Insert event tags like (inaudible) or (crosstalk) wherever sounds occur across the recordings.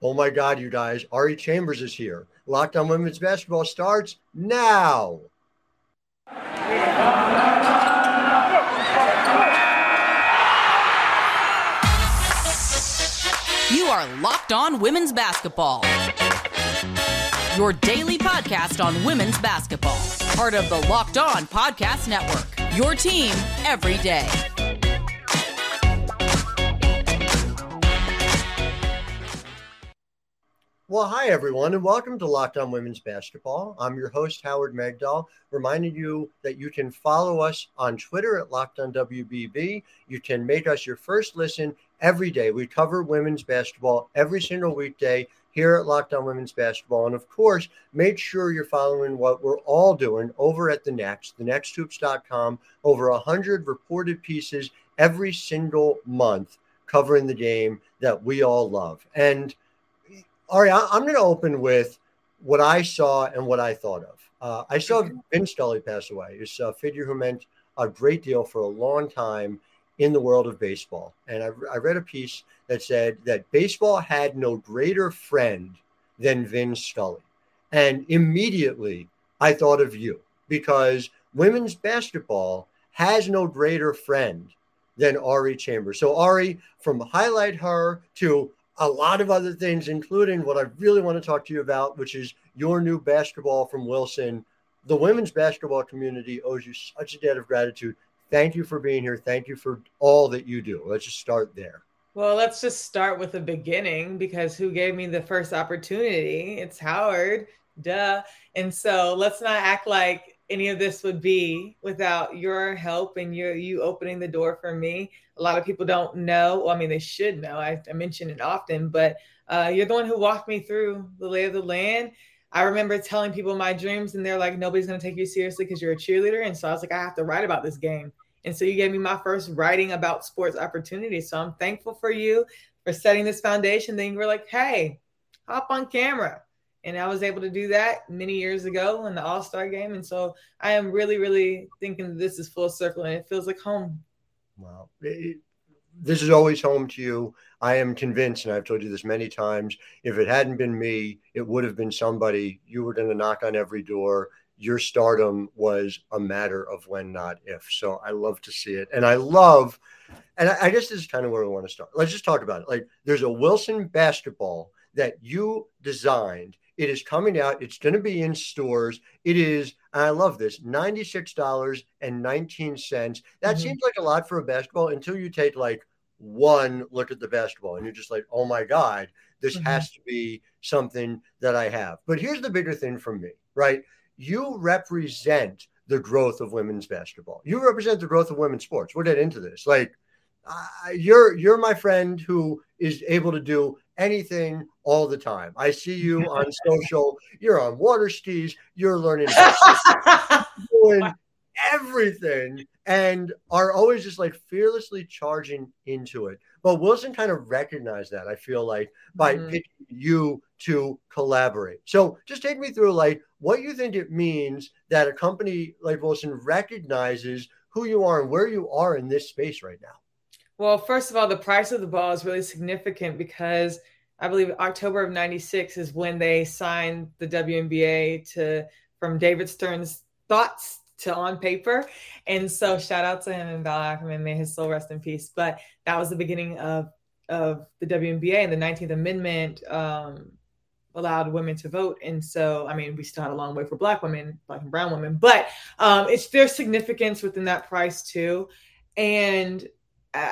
Oh my God, you guys, Ari Chambers is here. Locked on Women's Basketball starts now. You are Locked On Women's Basketball. Your daily podcast on women's basketball. Part of the Locked On Podcast Network. Your team every day. Well, hi, everyone, and welcome to Locked On Women's Basketball. I'm your host, Howard Megdal, reminding you that you can follow us on Twitter at Locked On WBB. You can make us your first listen every day. We cover women's basketball every single weekday here at Locked On Women's Basketball. And of course, make sure you're following what we're all doing over at the Next, thenexthoops.com. Over 100 reported pieces every single month covering the game that we all love. And Ari, I'm going to open with what I saw and what I thought of. Uh, I saw Vin Scully pass away. He's a figure who meant a great deal for a long time in the world of baseball. And I, I read a piece that said that baseball had no greater friend than Vin Scully. And immediately I thought of you because women's basketball has no greater friend than Ari Chambers. So, Ari, from highlight her to a lot of other things, including what I really want to talk to you about, which is your new basketball from Wilson. The women's basketball community owes you such a debt of gratitude. Thank you for being here. Thank you for all that you do. Let's just start there. Well, let's just start with the beginning because who gave me the first opportunity? It's Howard, duh. And so let's not act like any of this would be without your help and your you opening the door for me. A lot of people don't know. Well, I mean, they should know. I, I mention it often, but uh, you're the one who walked me through the lay of the land. I remember telling people my dreams, and they're like, nobody's going to take you seriously because you're a cheerleader. And so I was like, I have to write about this game. And so you gave me my first writing about sports opportunities. So I'm thankful for you for setting this foundation. Then you were like, hey, hop on camera and I was able to do that many years ago in the All Star game. And so I am really, really thinking this is full circle and it feels like home. Wow. this is always home to you. I am convinced, and I've told you this many times, if it hadn't been me, it would have been somebody. You were going to knock on every door. Your stardom was a matter of when, not if. So I love to see it. And I love, and I, I guess this is kind of where we want to start. Let's just talk about it. Like there's a Wilson basketball that you designed it is coming out. It's going to be in stores. It is, I love this, $96.19. That mm-hmm. seems like a lot for a basketball until you take like one look at the basketball and you're just like, oh my God, this mm-hmm. has to be something that I have. But here's the bigger thing for me, right? You represent the growth of women's basketball. You represent the growth of women's sports. We'll get into this. Like, uh, you're you're my friend who is able to do anything all the time. I see you (laughs) on social. You're on water skis. You're learning (laughs) doing everything and are always just like fearlessly charging into it. But Wilson kind of recognized that, I feel like, by mm-hmm. picking you to collaborate. So just take me through like what you think it means that a company like Wilson recognizes who you are and where you are in this space right now. Well, first of all, the price of the ball is really significant because I believe October of 96 is when they signed the WNBA to from David Stern's thoughts to on paper. And so shout out to him and Val Ackerman, may his soul rest in peace. But that was the beginning of of the WNBA and the 19th Amendment um, allowed women to vote. And so, I mean, we still had a long way for black women, black and brown women, but um, it's their significance within that price too. And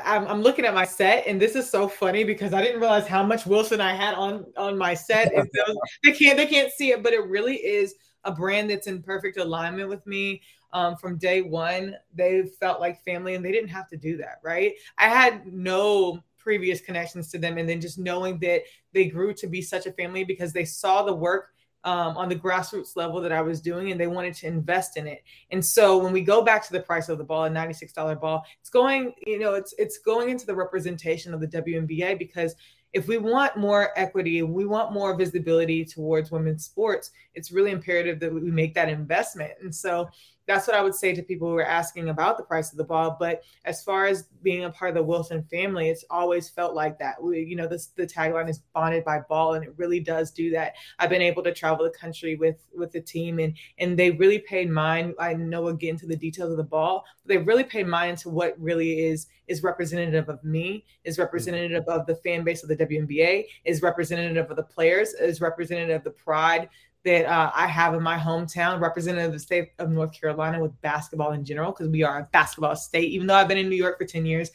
I'm, I'm, looking at my set, and this is so funny because I didn't realize how much Wilson I had on on my set. (laughs) they can't they can't see it, but it really is a brand that's in perfect alignment with me. Um, from day one, they felt like family, and they didn't have to do that. Right? I had no previous connections to them, and then just knowing that they grew to be such a family because they saw the work um, on the grassroots level that I was doing, and they wanted to invest in it. And so when we go back to the price of the ball, a ninety-six dollar ball, it's going, you know, it's it's going into the representation of the WNBA because if we want more equity, we want more visibility towards women's sports, it's really imperative that we make that investment. And so that's what I would say to people who are asking about the price of the ball. But as far as being a part of the Wilson family, it's always felt like that. We, you know, this the tagline is bonded by ball, and it really does do that. I've been able to travel the country with with the team, and and they really paid mind. I know again to the details of the ball, but they really paid mind to what really is is representative of me, is mm-hmm. representative of the fan base of the WNBA, is representative of the players, is representative of the pride that uh, I have in my hometown, representative of the state of North Carolina with basketball in general, because we are a basketball state. Even though I've been in New York for 10 years,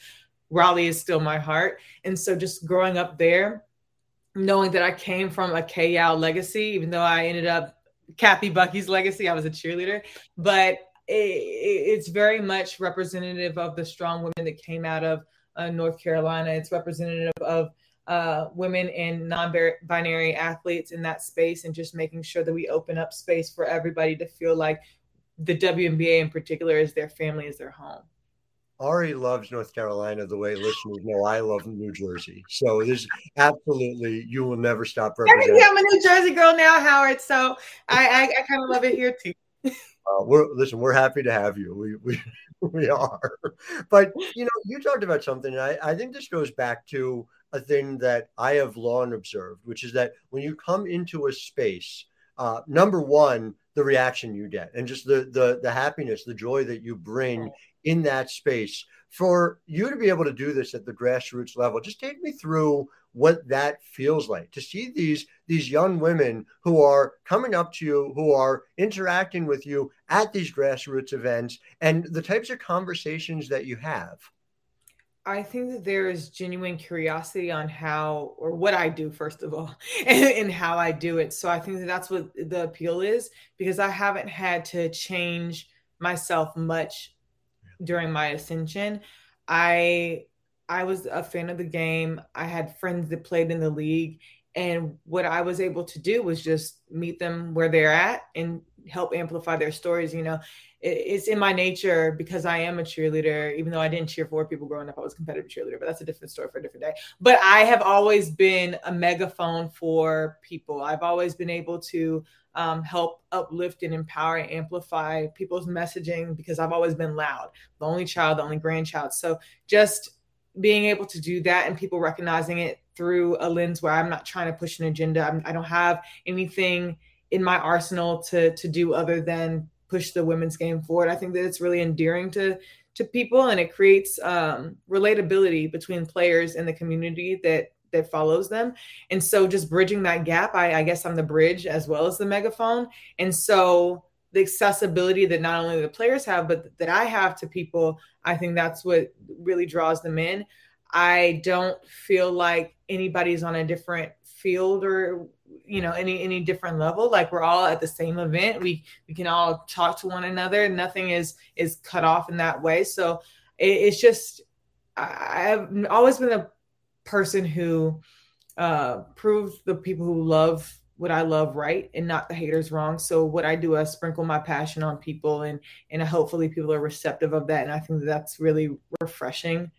Raleigh is still my heart. And so just growing up there, knowing that I came from a Kay Yow legacy, even though I ended up Kathy Bucky's legacy, I was a cheerleader, but it, it's very much representative of the strong women that came out of uh, North Carolina. It's representative of uh, women and non-binary athletes in that space and just making sure that we open up space for everybody to feel like the WNBA in particular is their family, is their home. Ari loves North Carolina the way listeners know I love New Jersey. So there's absolutely you will never stop representing. I'm a New Jersey girl now, Howard. So I I, I kind of love it here too. (laughs) uh, we're listen. We're happy to have you. We we (laughs) we are. But you know, you talked about something. I I think this goes back to a thing that I have long observed, which is that when you come into a space, uh, number one, the reaction you get, and just the the the happiness, the joy that you bring in that space. For you to be able to do this at the grassroots level, just take me through what that feels like to see these these young women who are coming up to you who are interacting with you at these grassroots events and the types of conversations that you have I think that there is genuine curiosity on how or what I do, first of all, (laughs) and, and, how I do it. So I think that that's what the appeal is because I haven't had to change myself much during my ascension. I I was a fan of the game. I had friends that played in the league, and what I was able to do was just meet them where they're at and help amplify their stories. You know, it's in my nature because I am a cheerleader, even though I didn't cheer for people growing up. I was a competitive cheerleader, but that's a different story for a different day. But I have always been a megaphone for people. I've always been able to um, help uplift and empower and amplify people's messaging because I've always been loud, the only child, the only grandchild. So just being able to do that and people recognizing it through a lens where I'm not trying to push an agenda. I'm, I do not have anything in my arsenal to to do other than push the women's game forward. I think that it's really endearing to to people and it creates um, relatability between players and the community that that follows them. And so just bridging that gap, I, I guess I'm the bridge as well as the megaphone. And so the accessibility that not only the players have, but that I have to people, I think that's what really draws them in. I don't feel like anybody's on a different field or you know any any different level like we're all at the same event we we can all talk to one another nothing is is cut off in that way so it, it's just i've always been a person who uh proves the people who love what I love right and not the haters wrong. So what I do, I sprinkle my passion on people and and hopefully people are receptive of that. And I think that's really refreshing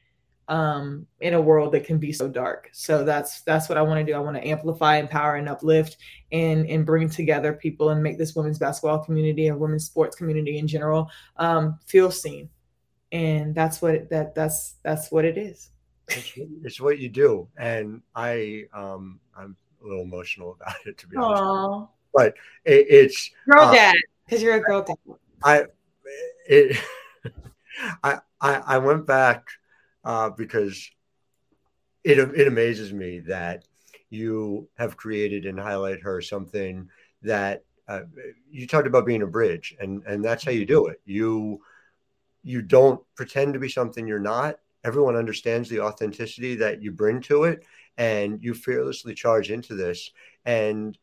um, in a world that can be so dark. So that's that's what I want to do. I want to amplify, empower, and uplift, and and bring together people and make this women's basketball community and women's sports community in general um, feel seen. And that's what that that's that's what it is. It's, it's what you do, and I um, I'm a little emotional about it to be Aww. honest. But it, it's girl uh, dad because you're a girl dad. I it (laughs) I I I went back uh, because it it amazes me that you have created and highlight her something that uh, you talked about being a bridge, and and that's how you do it. You you don't pretend to be something you're not. Everyone understands the authenticity that you bring to it, and you fearlessly charge into this. And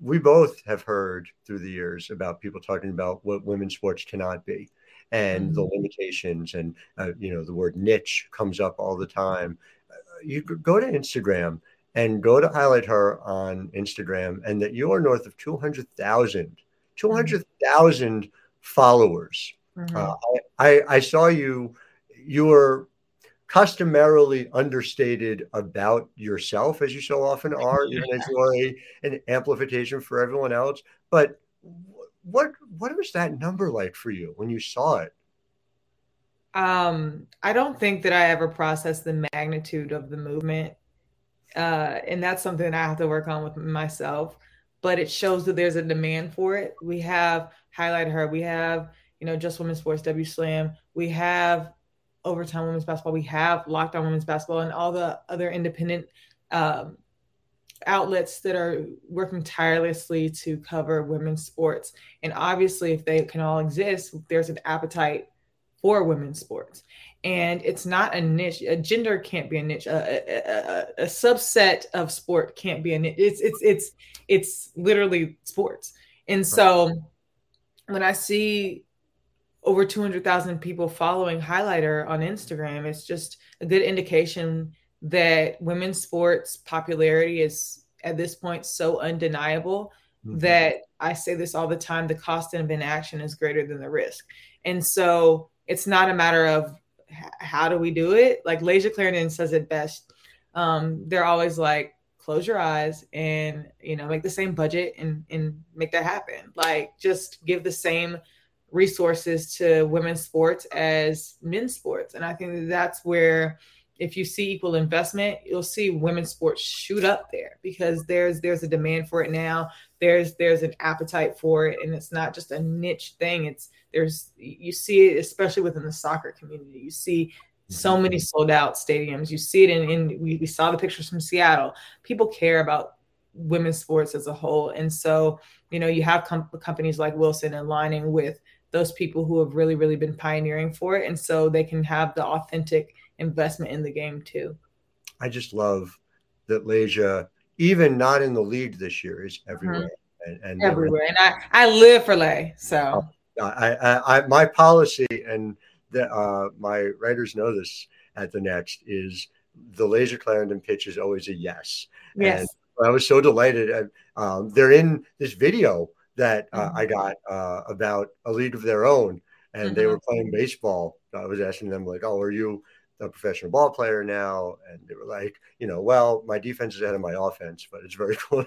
we both have heard through the years about people talking about what women's sports cannot be and mm-hmm. the limitations and uh, you know the word niche comes up all the time uh, you could go to instagram and go to highlight her on instagram and that you are north of 200000 200000 followers mm-hmm. uh, I, I saw you you were customarily understated about yourself as you so often are even as you are a, an amplification for everyone else but what what was that number like for you when you saw it? Um, I don't think that I ever processed the magnitude of the movement. Uh, and that's something that I have to work on with myself. But it shows that there's a demand for it. We have highlight her. We have, you know, just women's sports, W Slam. We have overtime women's basketball. We have lockdown women's basketball and all the other independent um, outlets that are working tirelessly to cover women's sports. And obviously, if they can all exist, there's an appetite for women's sports. And it's not a niche. A gender can't be a niche. A, a, a, a subset of sport can't be a niche. It's it's it's it's literally sports. And so when I see over 200,000 people following Highlight Her on Instagram, it's just a good indication that women's sports popularity is at this point so undeniable mm-hmm. that I say this all the time the cost of inaction is greater than the risk. And so it's not a matter of how do we do it? Like Layshia Clarendon says it best. Um, they're always like, close your eyes and you know make the same budget and and make that happen. Like just give the same resources to women's sports as men's sports, and I think that that's where if you see equal investment, you'll see women's sports shoot up there because there's there's a demand for it now. There's there's an appetite for it, and it's not just a niche thing. It's there's you see it especially within the soccer community. You see so mm-hmm. many sold out stadiums. You see it in, in we, we saw the pictures from Seattle. People care about women's sports as a whole, and so you know you have com- companies like Wilson aligning with those people who have really really been pioneering for it, and so they can have the authentic investment in the game too. I just love that Layshia, even not in the league this year, is everywhere. Mm-hmm. And, and, everywhere, and I, I live for Lay. So oh, I, I, I, my policy and the, uh, my writers know this at the next is the Layshia Clarendon pitch is always a yes. Yes. And I was so delighted. Um, they're in this video that uh, mm-hmm. I got uh, about a league of their own, and mm-hmm. they were playing baseball. I was asking them like, "Oh, are you a professional ball player now, and they were like, you know, well, my defense is ahead of my offense, but it's very (laughs) close.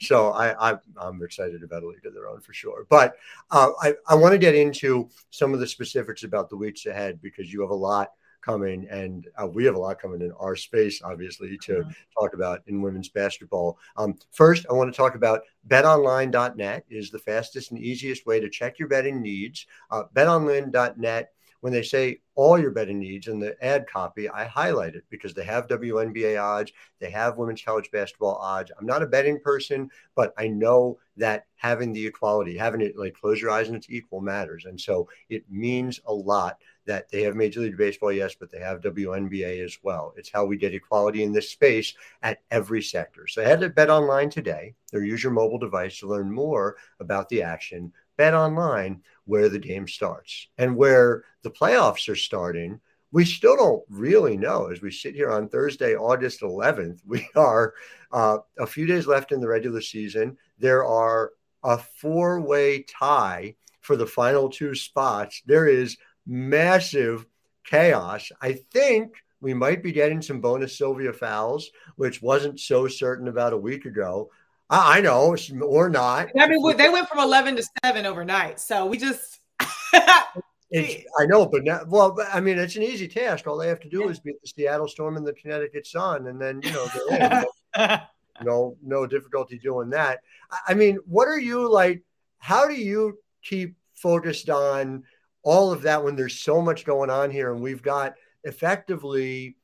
so I, I am excited about a league of their own for sure. But uh, I I want to get into some of the specifics about the weeks ahead because you have a lot coming, and uh, we have a lot coming in our space, obviously, to mm-hmm. talk about in women's basketball. Um, first, I want to talk about BetOnline.net is the fastest and easiest way to check your betting needs. Uh, BetOnline.net when they say all your betting needs in the ad copy, I highlight it because they have WNBA odds, they have women's college basketball odds. I'm not a betting person, but I know that having the equality, having it like close your eyes and it's equal matters. And so it means a lot that they have Major League Baseball, yes, but they have WNBA as well. It's how we get equality in this space at every sector. So head to Bet Online today or use your mobile device to learn more about the action. Bet online where the game starts. And where the playoffs are starting we still don't really know. As we sit here on thursday august 11th we are uh, a few days left in the regular season. There are a four-way tie for the final two spots. There is massive chaos i think we might be getting some bonus Sylvia Fowles, which wasn't so certain about a week ago. I, I know, or not. I mean, they went from 11 to 7 overnight. So we just. (laughs) I know, but now, well, I mean, it's an easy task. All they have to do is beat the Seattle Storm and the Connecticut Sun, and then, you know, (laughs) no, no difficulty doing that. I mean, what are you like? How do you keep focused on all of that when there's so much going on here? And we've got effectively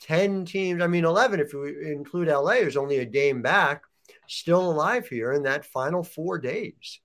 10 teams. I mean, 11 if we include LA, is only a game back still alive here in that final four days.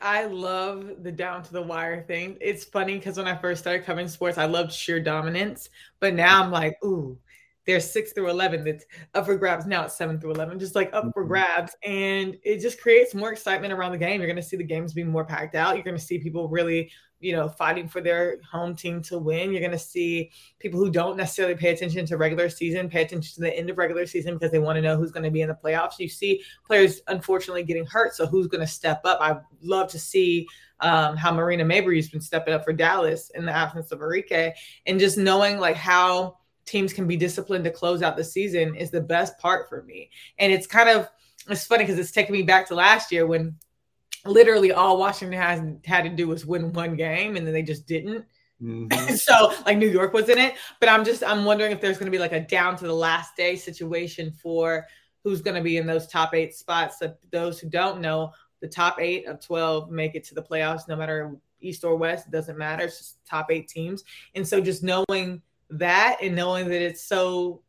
I love the down to the wire thing. It's funny because when I first started covering sports, I loved sheer dominance. But now I'm like, ooh, there's six through 11 that's up for grabs. Now it's seven through 11, just like up for mm-hmm. grabs. And it just creates more excitement around the game. You're going to see the games be more packed out. You're going to see people really you know, fighting for their home team to win. You're going to see people who don't necessarily pay attention to regular season pay attention to the end of regular season because they want to know who's going to be in the playoffs. You see players unfortunately getting hurt, so who's going to step up? I love to see um, how Marina Mabrey's been stepping up for Dallas in the absence of Arike, and just knowing like how teams can be disciplined to close out the season is the best part for me. And it's kind of it's funny because it's taking me back to last year when literally all Washington has had to do was win one game, and then they just didn't. Mm-hmm. (laughs) so like New York was in it, but I'm just I'm wondering if there's going to be like a down to the last day situation for who's going to be in those top eight spots. That those who don't know, the top eight of 12 make it to the playoffs, no matter east or west, it doesn't matter. It's just top eight teams, and so just knowing that and knowing that it's so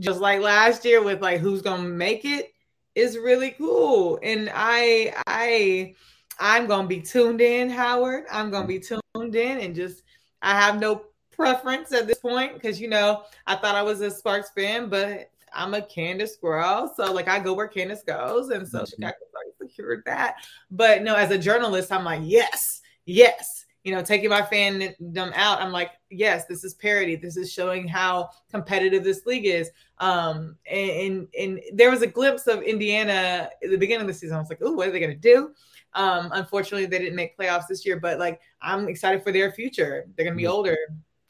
just like last year with like who's to make it is really cool. And I I I'm gonna be tuned in, Howard. I'm gonna be tuned in and just I have no preference at this point because you know I thought I was a Sparks fan, but I'm a Candace girl. So like I go where Candace goes, and so mm-hmm. Chicago secured that. But no, as a journalist, I'm like, yes, yes. You know, taking my fandom out, I'm like, yes, this is parody. This is showing how competitive this league is. Um, and, and, and there was a glimpse of Indiana at the beginning of the season. I was like, oh, what are they going to do? Um, unfortunately, they didn't make playoffs this year, but like I'm excited for their future. They're going to be older,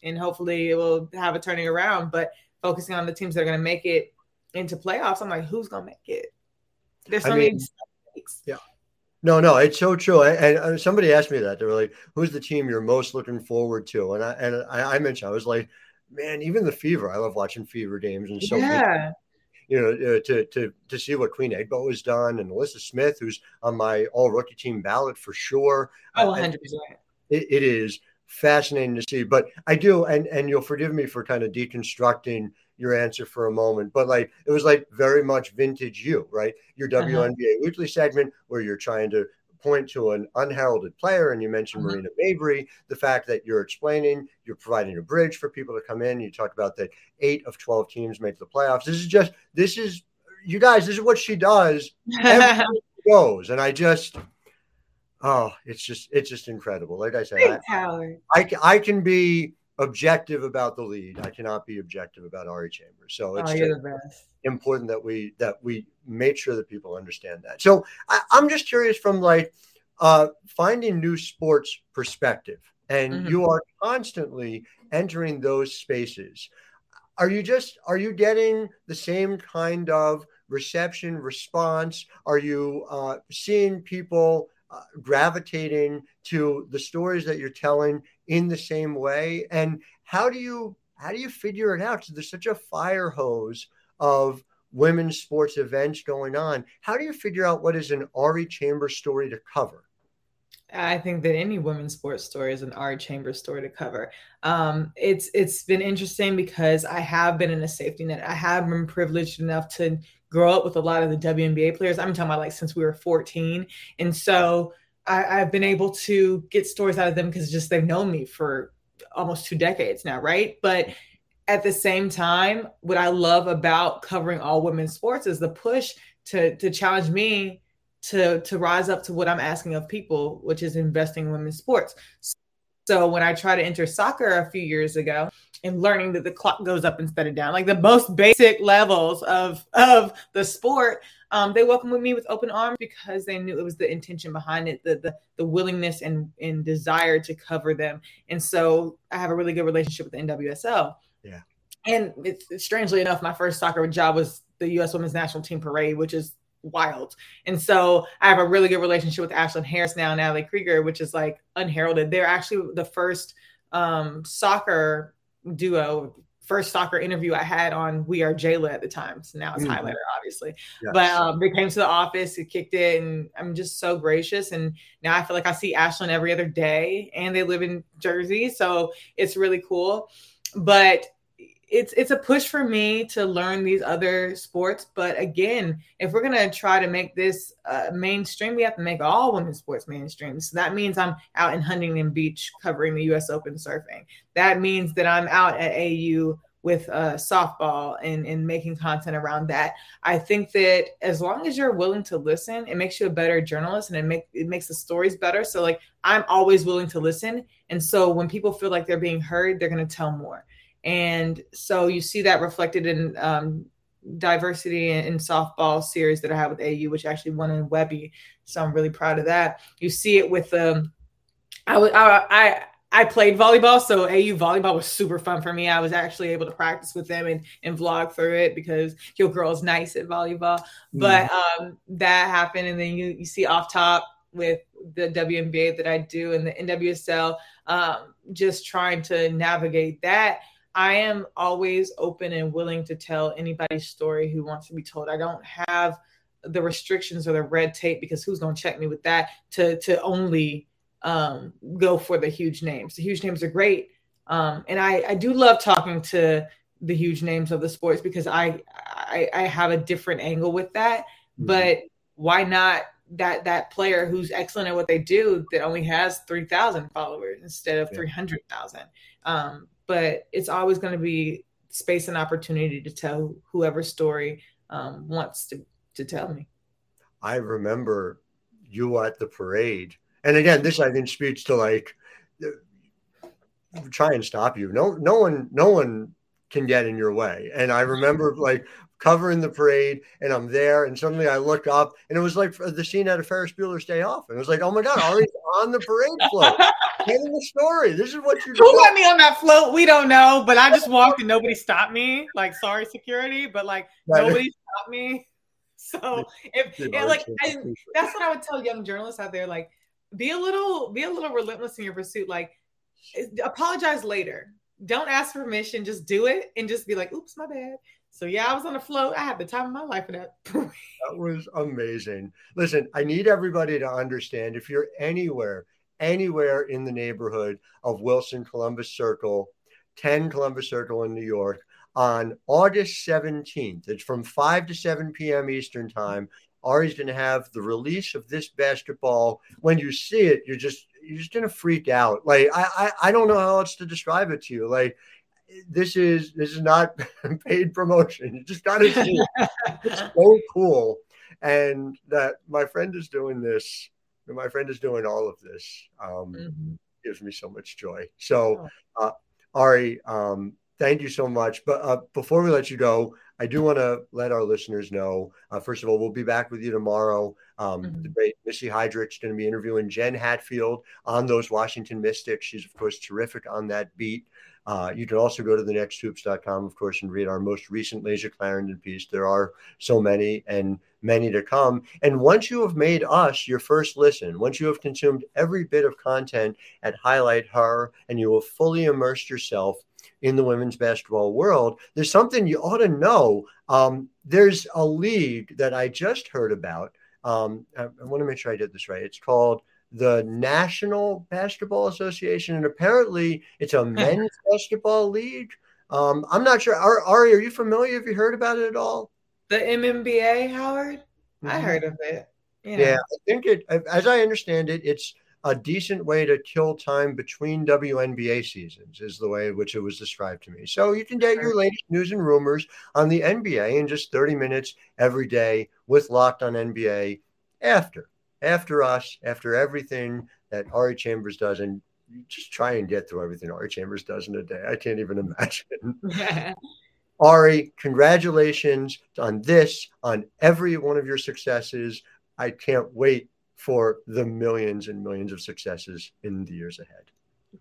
and hopefully, it will have a turning around. But focusing on the teams that are going to make it into playoffs, I'm like, who's going to make it? There's so I mean, many. Yeah. No, no, it's so true. And, and, somebody asked me that. They were like, "Who's the team you're most looking forward to?" And I and I, I mentioned I was like, "Man, even the Fever. I love watching Fever games and so yeah you know, uh, to to to see what Queen Egbo has done, and NaLyssa Smith, who's on my All Rookie Team ballot for sure. Oh, 100 percent. It, it is fascinating to see, but I do, and and you'll forgive me for kind of deconstructing your answer for a moment, but like it was like very much vintage you, right? Your WNBA uh-huh. weekly segment where you're trying to point to an unheralded player, and you mentioned mm-hmm. Marina Mabrey, the fact that you're explaining, you're providing a bridge for people to come in. You talk about that eight of 12 teams make the playoffs. This is just, this is, you guys, this is what she does. (laughs) goes. And I just, oh, it's just, it's just incredible. Like I said, I, I, I can be objective about the lead. I cannot be objective about Ari Chambers. So it's oh, important that we that we make sure that people understand that. So I, am just curious from like uh, finding new sports perspective, and mm-hmm. you are constantly entering those spaces. Are you just are you getting the same kind of reception response? Are you uh, seeing people uh, gravitating to the stories that you're telling in the same way? And how do you how do you figure it out? So there's such a fire hose of women's sports events going on. How do you figure out what is an Ari Chambers story to cover? I think that any women's sports story is an Ari Chambers story to cover. Um, it's it's been interesting because I have been in a safety net. I have been privileged enough to grow up with a lot of the WNBA players. I'm talking about like since we were 14, and so I, have been able to get stories out of them because just they've known me for almost two decades now, right? But at the same time, what I love about covering all women's sports is the push to to challenge me to to rise up to what I'm asking of people, which is investing in women's sports. So when I tried to enter soccer a few years ago and learning that the clock goes up instead of down, like the most basic levels of of the sport, um, they welcomed me with open arms because they knew it was the intention behind it, the the, the willingness and, and desire to cover them. And so I have a really good relationship with the NWSL. Yeah. And it's, strangely enough, my first soccer job was the U.S. Women's National Team Parade, which is wild. And so I have a really good relationship with Ashlyn Harris now, and Natalie Krieger, which is like unheralded. They're actually the first um, soccer duo first soccer interview I had on We Are Jayla at the time. So now it's mm-hmm. highlight her, obviously. Yes. But um, they came to the office, it kicked it, and I'm just so gracious. And now I feel like I see Ashlyn every other day, and they live in Jersey, so it's really cool. But it's it's a push for me to learn these other sports but again if we're going to try to make this uh, mainstream we have to make all women's sports mainstream. So that means i'm out in huntington beach covering the us open surfing. That means that i'm out at au with uh, softball and, and making content around that. I think that as long as you're willing to listen it makes you a better journalist and it, make, it makes the stories better. So like i'm always willing to listen. And so when people feel like they're being heard they're going to tell more and so you see that reflected in um, diversity in, softball series that I have with AU, which actually won in Webby. So I'm really proud of that. You see it with um, I would I, I I played volleyball, so AU volleyball was super fun for me. I was actually able to practice with them and, and vlog through it because your girl's nice at volleyball. Mm. But um, that happened, and then you you see off top with the WNBA that I do and the NWSL, um, just trying to navigate that. I am always open and willing to tell anybody's story who wants to be told. I don't have the restrictions or the red tape because who's going to check me with that to to only um, go for the huge names. The huge names are great, um, and I I do love talking to the huge names of the sports because I I, I have a different angle with that. Mm-hmm. But why not that that player who's excellent at what they do that only has 3000 followers instead of yeah. 300000 um, but it's always going to be space and opportunity to tell whoever's story um, wants to to tell me. I remember you at the parade and again this i think speaks to like try and stop you. No no one no one can get in your way. And i remember like covering the parade and I'm there and suddenly I look up and it was like the scene out of Ferris Bueller's Day Off and it was like oh my god Ari's on the parade float (laughs) telling the story. This is what you're who doing. let me on that float? We don't know but I just walked and nobody stopped me. Like sorry security but like nobody stopped me. (laughs) So if like I, that's what I would tell young journalists out there like be a little be a little relentless in your pursuit. Like apologize later. Don't ask permission. Just do it and just be like oops my bad. So yeah, I was on the float. I had the time of my life in that. (laughs) that was amazing. Listen, I need everybody to understand if you're anywhere, anywhere in the neighborhood of Wilson Columbus Circle, 10 Columbus Circle in New York, on August 17th, it's from 5 to 7 p.m. Eastern time. Ari's going to have the release of this basketball. When you see it, you're just you're just going to freak out. Like I, I I don't know how else to describe it to you. Like this is this is not (laughs) paid promotion. You just got to see it. It's so (laughs) cool, and that my friend is doing this. My friend is doing all of this. Um, mm-hmm. Gives me so much joy. So, oh. uh, Ari, um, thank you so much. But uh, before we let you go, I do want to let our listeners know. Uh, first of all, we'll be back with you tomorrow. Um, mm-hmm. The great Missy Heidrich going to be interviewing Jen Hatfield on those Washington Mystics. She's of course terrific on that beat. Uh, you can also go to thenexthoops.com, of course, and read our most recent Layshia Clarendon piece. There are so many and many to come. And once you have made us your first listen, once you have consumed every bit of content at Highlight Her and you have fully immersed yourself in the women's basketball world, there's something you ought to know. Um, there's a league that I just heard about. Um, I, I want to make sure I did this right. It's called – the National Basketball Association, and apparently it's a (laughs) men's basketball league. Um, I'm not sure. Ari, are you familiar? Have you heard about it at all? The MNBA, Howard. Mm-hmm. I heard of it. Know. Yeah, I think it. As I understand it, it's a decent way to kill time between WNBA seasons, is the way in which it was described to me. So you can get your latest news and rumors on the NBA in just 30 minutes every day with Locked on NBA after after us, after everything that Ari Chambers does, and just try and get through everything Ari Chambers does in a day. I can't even imagine. (laughs) Ari, congratulations on this, on every one of your successes. I can't wait for the millions and millions of successes in the years ahead.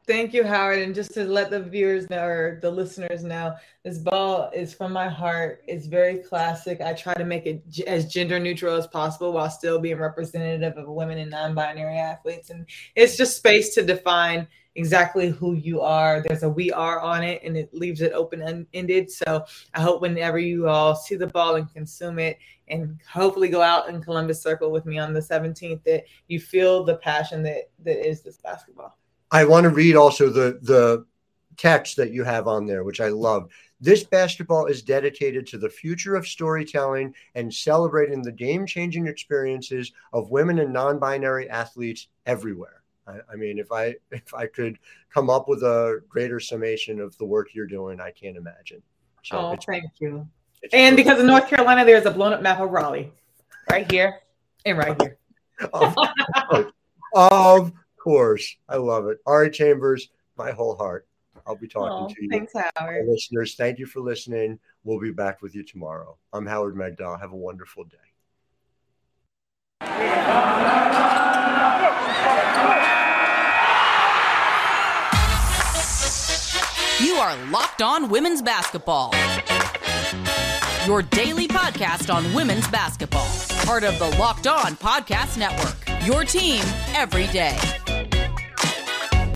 Thank you, Howard. And just to let the viewers know or the listeners know, this ball is from my heart. It's very classic. I try to make it as gender neutral as possible while still being representative of women and non binary athletes. And it's just space to define exactly who you are. There's a we are on it and it leaves it open ended. So I hope whenever you all see the ball and consume it, and hopefully go out in Columbus Circle with me on the 17th, that you feel the passion that, that is this basketball. I want to read also the the text that you have on there, which I love. This basketball is dedicated to the future of storytelling and celebrating the game changing experiences of women and non binary athletes everywhere. I, I, mean, if I if I could come up with a greater summation of the work you're doing, I can't imagine. So oh, thank you. And because of North Carolina, there's a blown up map of Raleigh, right here and right here. of, of course. I love it. Ari Chambers, my whole heart. I'll be talking oh, to you. Thanks, Howard. listeners, thank you for listening. We'll be back with you tomorrow. I'm Howard Megdal. Have a wonderful day. You are Locked On Women's Basketball. Your daily podcast on women's basketball. Part of the Locked On Podcast Network. Your team every day.